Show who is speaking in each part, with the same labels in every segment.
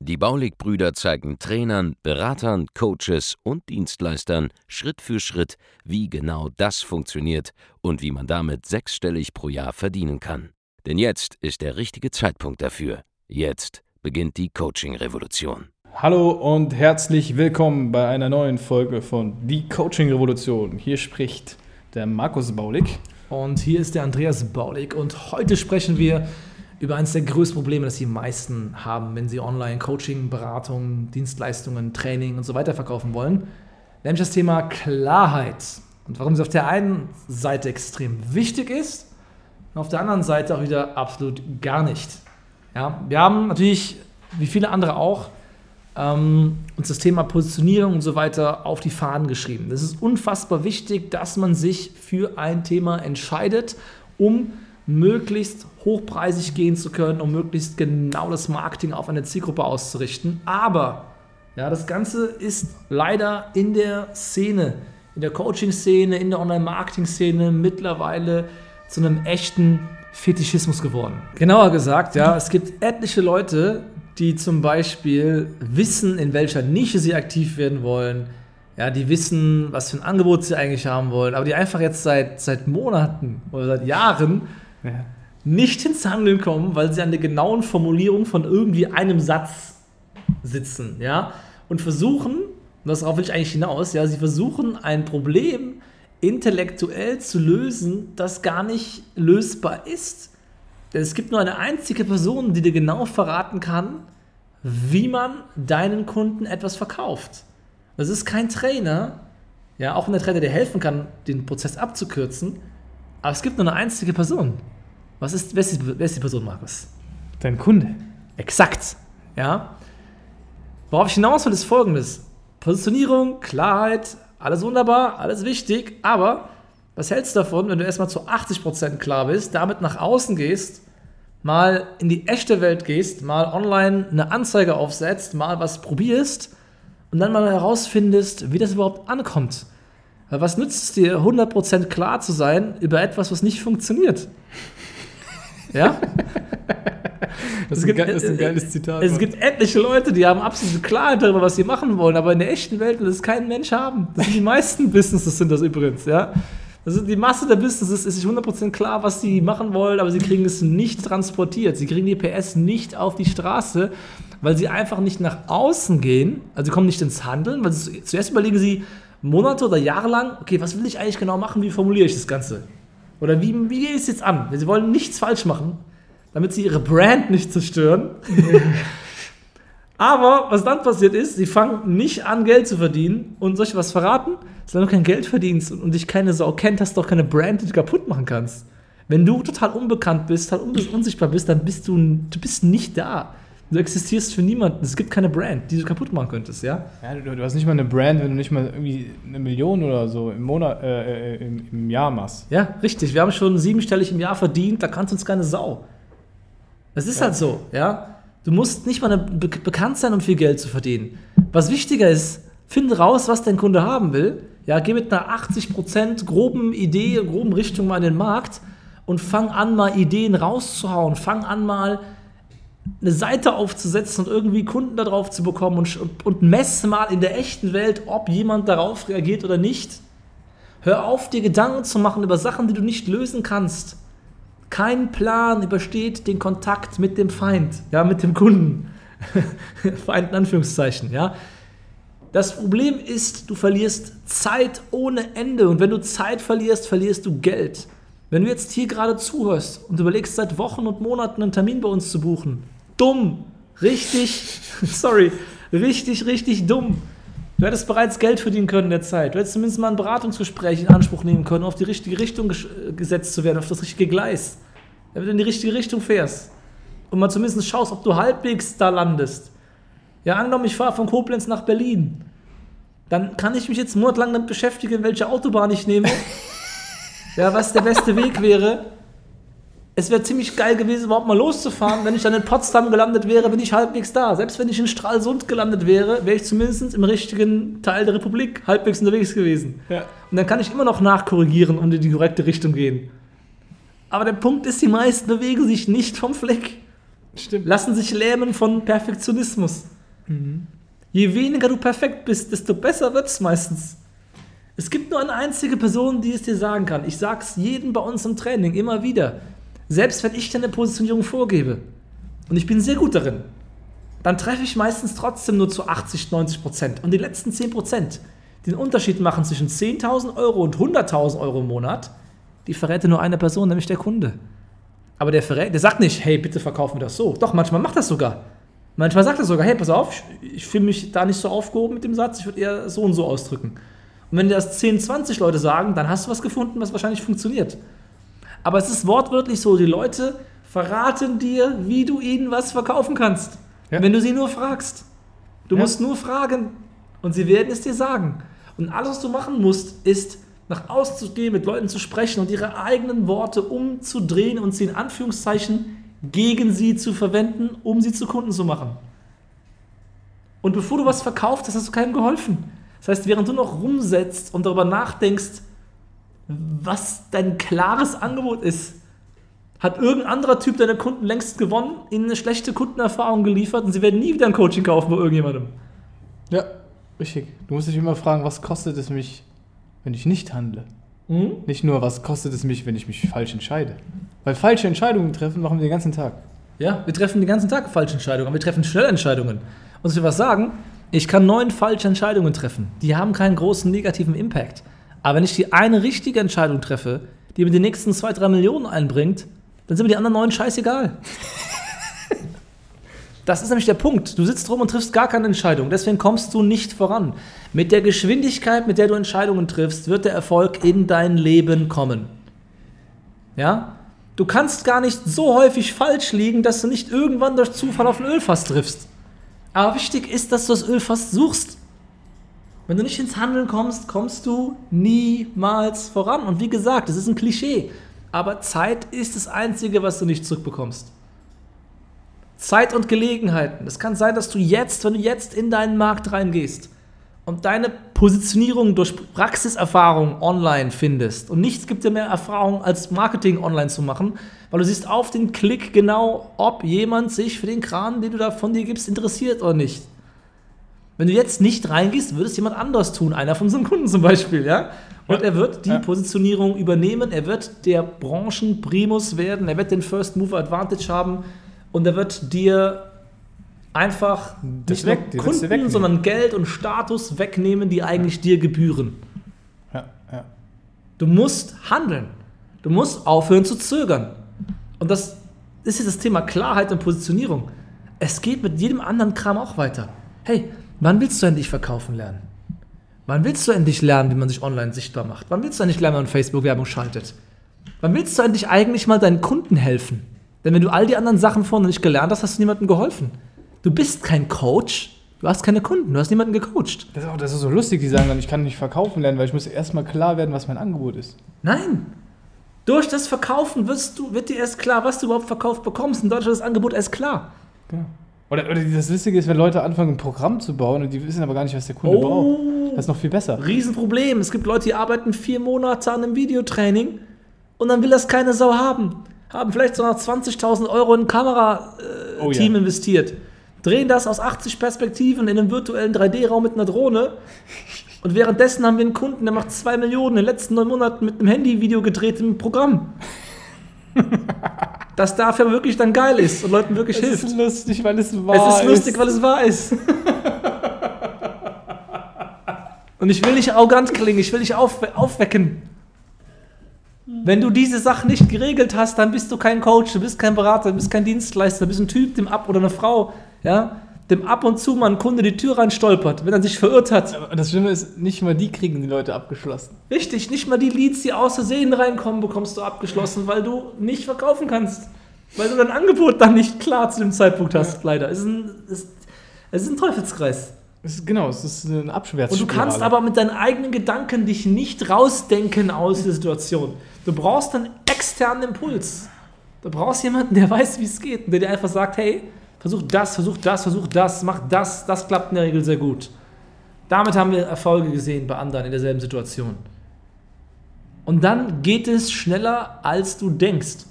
Speaker 1: Die Baulig-Brüder zeigen Trainern, Beratern, Coaches und Dienstleistern Schritt für Schritt, wie genau das funktioniert und wie man damit sechsstellig pro Jahr verdienen kann. Denn jetzt ist der richtige Zeitpunkt dafür. Jetzt beginnt die Coaching-Revolution.
Speaker 2: Hallo und herzlich willkommen bei einer neuen Folge von Die Coaching-Revolution. Hier spricht der Markus Baulig.
Speaker 3: Und hier ist der Andreas Baulig und heute sprechen wir über eines der größten Probleme, das die meisten haben, wenn sie online Coaching, Beratung, Dienstleistungen, Training und so weiter verkaufen wollen, nämlich das Thema Klarheit. Und warum es auf der einen Seite extrem wichtig ist und auf der anderen Seite auch wieder absolut gar nicht. Ja, wir haben natürlich, wie viele andere auch, ähm, uns das Thema Positionierung und so weiter auf die Fahnen geschrieben. Es ist unfassbar wichtig, dass man sich für ein Thema entscheidet, um möglichst hochpreisig gehen zu können, um möglichst genau das Marketing auf eine Zielgruppe auszurichten. Aber ja, das Ganze ist leider in der Szene, in der Coaching-Szene, in der Online-Marketing-Szene mittlerweile zu einem echten Fetischismus geworden. Genauer gesagt, ja, es gibt etliche Leute, die zum Beispiel wissen, in welcher Nische sie aktiv werden wollen, ja, die wissen, was für ein Angebot sie eigentlich haben wollen, aber die einfach jetzt seit, seit Monaten oder seit Jahren ja. nicht ins Handeln kommen, weil sie an der genauen Formulierung von irgendwie einem Satz sitzen, ja, und versuchen, und darauf will ich eigentlich hinaus, ja, sie versuchen ein Problem intellektuell zu lösen, das gar nicht lösbar ist. Denn es gibt nur eine einzige Person, die dir genau verraten kann, wie man deinen Kunden etwas verkauft. Das ist kein Trainer, ja, auch der Trainer dir helfen kann, den Prozess abzukürzen, aber es gibt nur eine einzige Person. Was ist, wer ist, die, wer ist die Person, Markus?
Speaker 2: Dein Kunde.
Speaker 3: Exakt. Ja. Worauf ich hinaus will, ist folgendes: Positionierung, Klarheit, alles wunderbar, alles wichtig, aber was hältst du davon, wenn du erstmal zu 80% klar bist, damit nach außen gehst, mal in die echte Welt gehst, mal online eine Anzeige aufsetzt, mal was probierst und dann mal herausfindest, wie das überhaupt ankommt? Was nützt es dir, 100% klar zu sein über etwas, was nicht funktioniert? Ja?
Speaker 2: Das ist, gibt, ein, das ist, ein, geiles Zitat.
Speaker 3: Es Mann. gibt etliche Leute, die haben absolute Klarheit darüber, was sie machen wollen, aber in der echten Welt will das kein Mensch haben. Das sind die meisten Businesses, sind das übrigens, ja. Also die Masse der Businesses ist sich 100% klar, was sie machen wollen, aber sie kriegen es nicht transportiert. Sie kriegen die PS nicht auf die Straße, weil sie einfach nicht nach außen gehen. Also sie kommen nicht ins Handeln, weil sie, zuerst überlegen sie, Monate oder Jahre lang, okay, was will ich eigentlich genau machen, wie formuliere ich das Ganze? Oder wie, wie gehe ich es jetzt an? Sie wollen nichts falsch machen, damit sie ihre Brand nicht zerstören. Aber was dann passiert ist, sie fangen nicht an, Geld zu verdienen. Und soll ich was verraten? Solange du kein Geld verdienst und dich keine Sau kennt, hast du auch keine Brand, die du kaputt machen kannst. Wenn du total unbekannt bist, total unsichtbar bist, dann bist du, du bist nicht da. Du existierst für niemanden. Es gibt keine Brand, die du kaputt machen könntest, ja?
Speaker 2: Ja, du, du hast nicht mal eine Brand, wenn du nicht mal irgendwie eine Million oder so im Monat, äh, äh im, im, Jahr machst.
Speaker 3: Ja, richtig. Wir haben schon siebenstellig im Jahr verdient, da kannst uns keine Sau. Das ist ja. halt so, ja? Du musst nicht mal be bekannt sein, um viel Geld zu verdienen. Was wichtiger ist, finde raus, was dein Kunde haben will. Ja, geh mit einer 80% groben Idee, groben Richtung mal in den Markt und fang an, mal Ideen rauszuhauen. Fang an, mal eine Seite aufzusetzen und irgendwie Kunden darauf zu bekommen und, und, messe mal in der echten Welt, ob jemand darauf reagiert oder nicht. Hör auf, dir Gedanken zu machen über Sachen, die du nicht lösen kannst. Kein Plan übersteht den Kontakt mit dem Feind, ja, mit dem Kunden. Feind in Anführungszeichen, ja. Das Problem ist, du verlierst Zeit ohne Ende und wenn du Zeit verlierst, verlierst du Geld. Wenn du jetzt hier gerade zuhörst und überlegst, seit Wochen und Monaten einen Termin bei uns zu buchen, dumm, richtig, sorry, richtig, richtig dumm. Du hättest bereits Geld verdienen können in der Zeit. Du hättest zumindest mal ein Beratungsgespräch in Anspruch nehmen können, auf die richtige Richtung gesetzt zu werden, auf das richtige Gleis. Damit du in die richtige Richtung fährst. Und mal zumindest schaust, ob du halbwegs da landest. Ja, angenommen, ich fahre von Koblenz nach Berlin. Dann kann ich mich jetzt monatelang damit beschäftigen, welche Autobahn ich nehme. Ja, was der beste Weg wäre. Es wäre ziemlich geil gewesen, überhaupt mal loszufahren. Wenn ich dann in Potsdam gelandet wäre, bin ich halbwegs da. Selbst wenn ich in Stralsund gelandet wäre, wäre ich zumindest im richtigen Teil der Republik halbwegs unterwegs gewesen.
Speaker 2: Ja.
Speaker 3: Und dann kann ich immer noch nachkorrigieren und in die korrekte Richtung gehen. Aber der Punkt ist, die meisten bewegen sich nicht vom Fleck.
Speaker 2: Stimmt.
Speaker 3: Lassen sich lähmen von Perfektionismus. Je weniger du perfekt bist, desto besser wird es meistens. Es gibt nur eine einzige Person, die es dir sagen kann. Ich sage es jedem bei uns im Training immer wieder. Selbst wenn ich dir eine Positionierung vorgebe und ich bin sehr gut darin, dann treffe ich meistens trotzdem nur zu 80, 90 Prozent. Und die letzten 10 Prozent, die den Unterschied machen zwischen 10.000 Euro und 100.000 Euro im Monat, die verrät nur eine Person, nämlich der Kunde. Aber der, verrät, der sagt nicht, hey, bitte verkauf mir das so. Doch, manchmal macht das sogar. Manchmal sagt er sogar, hey, pass auf, ich, ich fühle mich da nicht so aufgehoben mit dem Satz, ich würde eher so und so ausdrücken. Und wenn dir das 10, 20 Leute sagen, dann hast du was gefunden, was wahrscheinlich funktioniert. Aber es ist wortwörtlich so, die Leute verraten dir, wie du ihnen was verkaufen kannst.
Speaker 2: Ja.
Speaker 3: Wenn du sie nur fragst. Du
Speaker 2: Ja.
Speaker 3: musst nur fragen und sie werden es dir sagen. Und alles, was du machen musst, ist nach außen zu gehen, mit Leuten zu sprechen und ihre eigenen Worte umzudrehen und sie in Anführungszeichen gegen sie zu verwenden, um sie zu Kunden zu machen. Und bevor du was verkaufst, hast du keinem geholfen. Das heißt, während du noch rumsetzt und darüber nachdenkst, was dein klares Angebot ist, hat irgendein anderer Typ deine Kunden längst gewonnen, ihnen eine schlechte Kundenerfahrung geliefert und sie werden nie wieder ein Coaching kaufen bei irgendjemandem.
Speaker 2: Ja, richtig. Du musst dich immer fragen, was kostet es mich, wenn ich nicht handle?
Speaker 3: Mhm.
Speaker 2: Nicht nur, was kostet es mich, wenn ich mich falsch entscheide. Weil falsche Entscheidungen treffen machen wir den ganzen Tag.
Speaker 3: Ja, wir treffen den ganzen Tag falsche Entscheidungen, aber wir treffen schnell Entscheidungen. Und ich will was sagen, ich kann neun falsche Entscheidungen treffen. Die haben keinen großen negativen Impact. Aber wenn ich die eine richtige Entscheidung treffe, die mir die nächsten zwei, drei Millionen einbringt, dann sind mir die anderen neun scheißegal. Das ist nämlich der Punkt. Du sitzt rum und triffst gar keine Entscheidung. Deswegen kommst du nicht voran. Mit der Geschwindigkeit, mit der du Entscheidungen triffst, wird der Erfolg in dein Leben kommen. Ja? Du kannst gar nicht so häufig falsch liegen, dass du nicht irgendwann durch Zufall auf ein Ölfass triffst. Aber wichtig ist, dass du das Ölfass suchst. Wenn du nicht ins Handeln kommst, kommst du niemals voran. Und wie gesagt, das ist ein Klischee. Aber Zeit ist das Einzige, was du nicht zurückbekommst. Zeit und Gelegenheiten. Es kann sein, dass du jetzt, wenn du jetzt in deinen Markt reingehst und deine Positionierung durch Praxiserfahrung online findest und nichts gibt dir mehr Erfahrung als Marketing online zu machen, weil du siehst auf den Klick genau, ob jemand sich für den Kran, den du da von dir gibst, interessiert oder nicht. Wenn du jetzt nicht reingehst, würde es jemand anders tun, einer von unseren Kunden zum Beispiel, ja? Und
Speaker 2: Ja.
Speaker 3: er wird die
Speaker 2: Ja.
Speaker 3: Positionierung übernehmen, er wird der Branchenprimus werden, er wird den First Mover Advantage haben und er wird dir einfach
Speaker 2: Das
Speaker 3: nicht
Speaker 2: weg-
Speaker 3: nur Kunden,
Speaker 2: wegnehmen.
Speaker 3: sondern Geld und Status wegnehmen, die eigentlich dir gebühren.
Speaker 2: Ja, ja.
Speaker 3: Du musst handeln. Du musst aufhören zu zögern. Und das ist jetzt das Thema Klarheit und Positionierung. Es geht mit jedem anderen Kram auch weiter. Hey, wann willst du endlich verkaufen lernen? Wann willst du endlich lernen, wie man sich online sichtbar macht? Wann willst du endlich lernen, wie man Facebook-Werbung schaltet? Wann willst du endlich eigentlich mal deinen Kunden helfen? Denn wenn du all die anderen Sachen vorne nicht gelernt hast, hast du niemandem geholfen. Du bist kein Coach, du hast keine Kunden, du hast niemanden gecoacht.
Speaker 2: Das ist, auch, das ist so lustig, die sagen dann, ich kann nicht verkaufen lernen, weil ich muss erstmal klar werden, was mein Angebot ist.
Speaker 3: Nein. Durch das Verkaufen wirst du, wird dir erst klar, was du überhaupt verkauft bekommst. Und dadurch wird das Angebot erst klar.
Speaker 2: Ja. Oder, oder das Lustige ist, wenn Leute anfangen, ein Programm zu bauen und die wissen aber gar nicht, was der Kunde braucht. Das ist noch viel besser.
Speaker 3: Riesenproblem. Es gibt Leute, die arbeiten vier Monate an einem Videotraining und dann will das keine Sau haben. Haben vielleicht so nach 20.000 Euro in ein Kamerateam
Speaker 2: Oh ja.
Speaker 3: investiert. Drehen das aus 80 Perspektiven in einem virtuellen 3D-Raum mit einer Drohne. Und währenddessen haben wir einen Kunden, der macht 2 Millionen in den letzten neun Monaten mit einem Handyvideo gedreht im Programm. das dafür wirklich dann geil ist und Leuten wirklich
Speaker 2: Es
Speaker 3: hilft.
Speaker 2: ist lustig, weil es wahr
Speaker 3: Es ist lustig, weil es wahr ist. Und ich will nicht arrogant klingen, ich will dich aufwe aufwecken. Wenn du diese Sachen nicht geregelt hast, dann bist du kein Coach, du bist kein Berater, du bist kein Dienstleister, du bist ein Typ, dem ab oder eine Frau, ja, dem ab und zu mal ein Kunde die Tür rein stolpert, wenn er sich verirrt hat.
Speaker 2: Aber das Schlimme ist, nicht mal die kriegen die Leute abgeschlossen.
Speaker 3: Richtig, nicht mal die Leads, die aus Versehen reinkommen, bekommst du abgeschlossen, weil du nicht verkaufen kannst. Weil du dein Angebot dann nicht klar zu dem Zeitpunkt hast, leider. Es ist ein, es, es ist ein Teufelskreis.
Speaker 2: Es ist, genau, es ist eine
Speaker 3: Und
Speaker 2: Abwärtsspirale.
Speaker 3: du kannst aber mit deinen eigenen Gedanken dich nicht rausdenken aus der Situation. Du brauchst einen externen Impuls. Du brauchst jemanden, der weiß, wie es geht und der dir einfach sagt, hey, versuch das, versuch das, versuch das, mach das. Das klappt in der Regel sehr gut. Damit haben wir Erfolge gesehen bei anderen in derselben Situation. Und dann geht es schneller, als du denkst.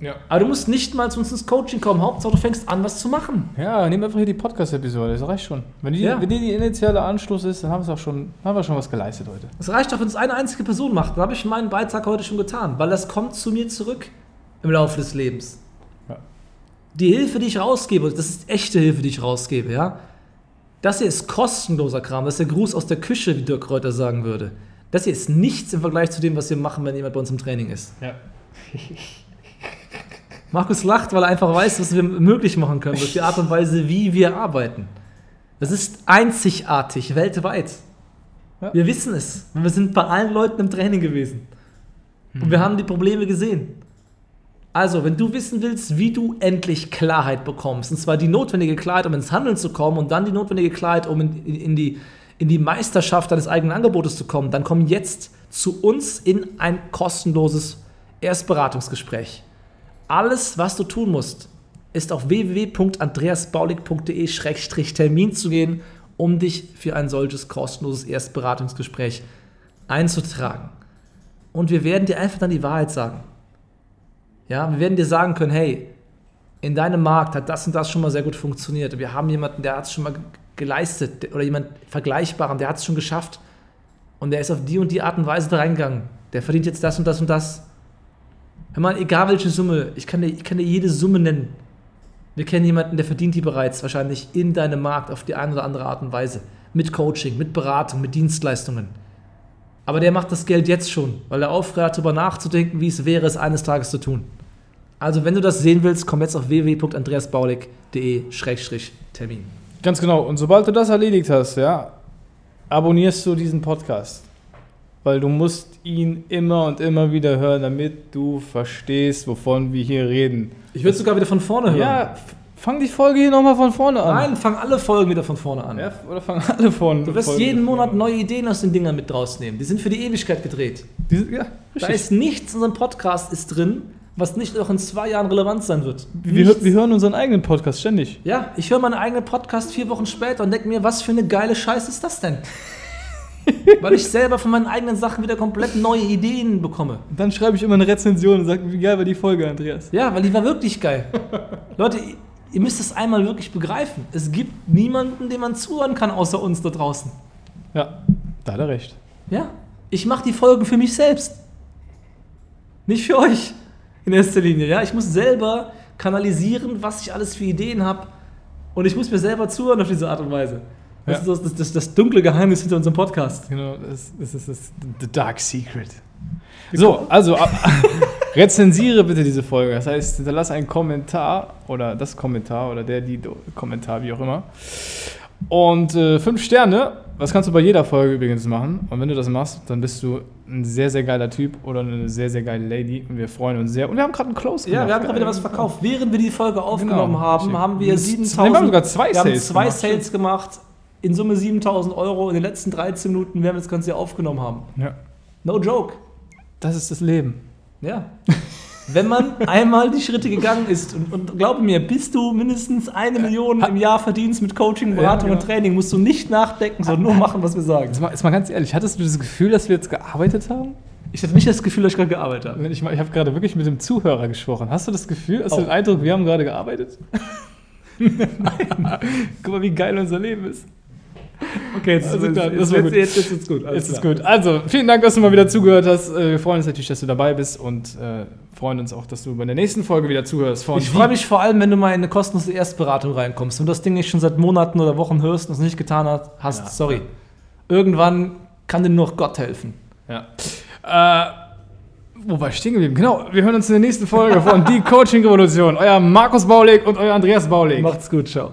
Speaker 2: Ja.
Speaker 3: Aber du musst nicht mal zu uns ins Coaching kommen. Hauptsache, du fängst an, was zu machen.
Speaker 2: Ja, nehmen einfach hier die Podcast-Episode, das reicht schon. Wenn die,
Speaker 3: Ja.
Speaker 2: wenn die, die initiale Anschluss ist, dann haben, auch schon, haben wir schon was geleistet heute.
Speaker 3: Es reicht doch, wenn es eine einzige Person macht. Dann habe ich meinen Beitrag heute schon getan, weil das kommt zu mir zurück im Laufe des Lebens. Die Hilfe, die ich rausgebe, das ist echte Hilfe, die ich rausgebe, ja. Das hier ist kostenloser Kram. Das ist der Gruß aus der Küche, wie Dirk Reuter sagen würde. Das hier ist nichts im Vergleich zu dem, was wir machen, wenn jemand bei uns im Training ist.
Speaker 2: Ja.
Speaker 3: Markus lacht, weil er einfach weiß, was wir möglich machen können durch die Art und Weise, wie wir arbeiten. Das ist einzigartig weltweit.
Speaker 2: Ja.
Speaker 3: Wir wissen es. Wir sind bei allen Leuten im Training gewesen. Und wir haben die Probleme gesehen. Also, wenn du wissen willst, wie du endlich Klarheit bekommst, und zwar die notwendige Klarheit, um ins Handeln zu kommen und dann die notwendige Klarheit, um in, in, die, in die Meisterschaft deines eigenen Angebotes zu kommen, dann komm jetzt zu uns in ein kostenloses Erstberatungsgespräch. Alles, was du tun musst, ist auf www.andreasbaulig.de-termin zu gehen, um dich für ein solches kostenloses Erstberatungsgespräch einzutragen. Und wir werden dir einfach dann die Wahrheit sagen. Ja, wir werden dir sagen können, hey, in deinem Markt hat das und das schon mal sehr gut funktioniert. Wir haben jemanden, der hat es schon mal ge- geleistet oder jemand Vergleichbaren, der hat es schon geschafft und der ist auf die und die Art und Weise da reingegangen. Der verdient jetzt das und das und das. Hör mal, egal welche Summe, ich kann dir, ich kann dir jede Summe nennen. Wir kennen jemanden, der verdient die bereits wahrscheinlich in deinem Markt auf die eine oder andere Art und Weise. Mit Coaching, mit Beratung, mit Dienstleistungen. Aber der macht das Geld jetzt schon, weil er aufhört, darüber nachzudenken, wie es wäre, es eines Tages zu tun. Also, wenn du das sehen willst, komm jetzt auf www.andreasbaulig.de-termin.
Speaker 2: Ganz genau. Und sobald du das erledigt hast, ja, abonnierst du diesen Podcast. Weil du musst ihn immer und immer wieder hören, damit du verstehst, wovon wir hier reden.
Speaker 3: Ich würde sogar wieder von vorne hören.
Speaker 2: Ja, fang die Folge hier nochmal von vorne an.
Speaker 3: Nein, fang alle Folgen wieder von vorne an.
Speaker 2: Ja, oder fangen alle von
Speaker 3: Du wirst
Speaker 2: Folgen
Speaker 3: jeden Monat neue Ideen aus den Dingern mit rausnehmen. Die sind für die Ewigkeit gedreht.
Speaker 2: an. Diese, ja,
Speaker 3: Da
Speaker 2: richtig.
Speaker 3: ist nichts in unserem Podcast ist drin, was nicht auch in zwei Jahren relevant sein wird.
Speaker 2: Wir, wir hören unseren eigenen Podcast ständig.
Speaker 3: ja, ich höre meinen eigenen Podcast vier Wochen später und denke mir, was für eine geile Scheiße ist das denn? Weil ich selber von meinen eigenen Sachen wieder komplett neue Ideen bekomme.
Speaker 2: Dann schreibe ich immer eine Rezension und sage, wie geil war die Folge, Andreas.
Speaker 3: Ja, weil die war wirklich geil. Leute, ihr- müsst das einmal wirklich begreifen. Es gibt niemanden, dem man zuhören kann, außer uns da draußen.
Speaker 2: Ja, da hat er recht.
Speaker 3: Ja, ich mache die Folgen für mich selbst. Nicht für euch in erster Linie. Ja, ich muss selber kanalisieren, was ich alles für Ideen habe. Und ich muss mir selber zuhören auf diese Art und Weise. Das
Speaker 2: Ja.
Speaker 3: ist das, das, das, dunkle Geheimnis hinter unserem Podcast.
Speaker 2: Genau, das, das ist das The Dark Secret. So, also ab, rezensiere bitte diese Folge. Das heißt, hinterlass einen Kommentar oder das Kommentar oder der, die Kommentar, wie auch immer. Und äh, fünf Sterne, das kannst du bei jeder Folge übrigens machen. Und wenn du das machst, dann bist du ein sehr, sehr geiler Typ oder eine sehr, sehr geile Lady. Und wir freuen uns sehr. Und wir haben gerade einen Close
Speaker 3: Ja,
Speaker 2: gemacht.
Speaker 3: wir haben gerade wieder was verkauft. Während wir die Folge aufgenommen
Speaker 2: Genau,
Speaker 3: haben, haben wir
Speaker 2: Wir
Speaker 3: 7000.
Speaker 2: haben sogar zwei
Speaker 3: wir haben
Speaker 2: Sales
Speaker 3: zwei
Speaker 2: gemacht.
Speaker 3: Sales gemacht. In Summe 7000 Euro in den letzten 13 Minuten, während wir das Ganze hier aufgenommen haben.
Speaker 2: Ja,
Speaker 3: No joke.
Speaker 2: das ist das Leben.
Speaker 3: Ja. Wenn man einmal die Schritte gegangen ist und, und glaube mir, bis du mindestens eine Million im Jahr verdienst mit Coaching, Beratung
Speaker 2: Ja,
Speaker 3: und Training, musst du nicht nachdenken, sondern nur machen, was wir sagen.
Speaker 2: Jetzt mal, jetzt mal ganz ehrlich, hattest du das Gefühl, dass wir jetzt gearbeitet haben?
Speaker 3: Ich hatte nicht das Gefühl, dass ich gerade gearbeitet habe.
Speaker 2: Ich, ich habe gerade wirklich mit dem Zuhörer gesprochen. Hast du das Gefühl, hast du
Speaker 3: Oh.
Speaker 2: den Eindruck, wir haben gerade gearbeitet? Guck mal, wie geil unser Leben ist.
Speaker 3: Okay, jetzt,
Speaker 2: Also klar,
Speaker 3: jetzt, jetzt, jetzt, jetzt ist gut. alles
Speaker 2: Jetzt ist gut. Also, vielen Dank, dass du mal wieder zugehört hast. Äh, Wir freuen uns natürlich, dass du dabei bist und äh, freuen uns auch, dass du bei der nächsten Folge wieder zuhörst.
Speaker 3: Ich freue mich vor allem, wenn du mal in eine kostenlose Erstberatung reinkommst. Wenn du das Ding nicht schon seit Monaten oder Wochen hörst und es nicht getan hast,
Speaker 2: Ja.
Speaker 3: sorry. Irgendwann kann dir nur noch Gott helfen.
Speaker 2: Ja. Äh, wo war ich stehen geblieben? Genau, wir hören uns in der nächsten Folge von Die Coaching Revolution. Euer Markus Baulig und euer Andreas Baulig.
Speaker 3: Macht's gut, ciao.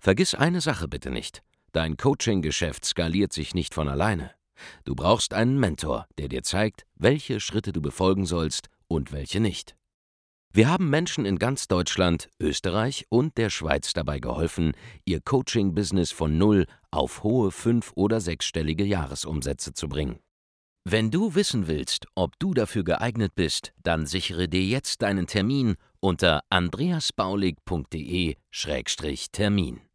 Speaker 1: Vergiss eine Sache bitte nicht. Dein Coaching-Geschäft skaliert sich nicht von alleine. Du brauchst einen Mentor, der dir zeigt, welche Schritte du befolgen sollst und welche nicht. Wir haben Menschen in ganz Deutschland, Österreich und der Schweiz dabei geholfen, ihr Coaching-Business von null auf hohe fünf- oder sechsstellige Jahresumsätze zu bringen. Wenn du wissen willst, ob du dafür geeignet bist, dann sichere dir jetzt deinen Termin unter andreasbaulig.de-termin.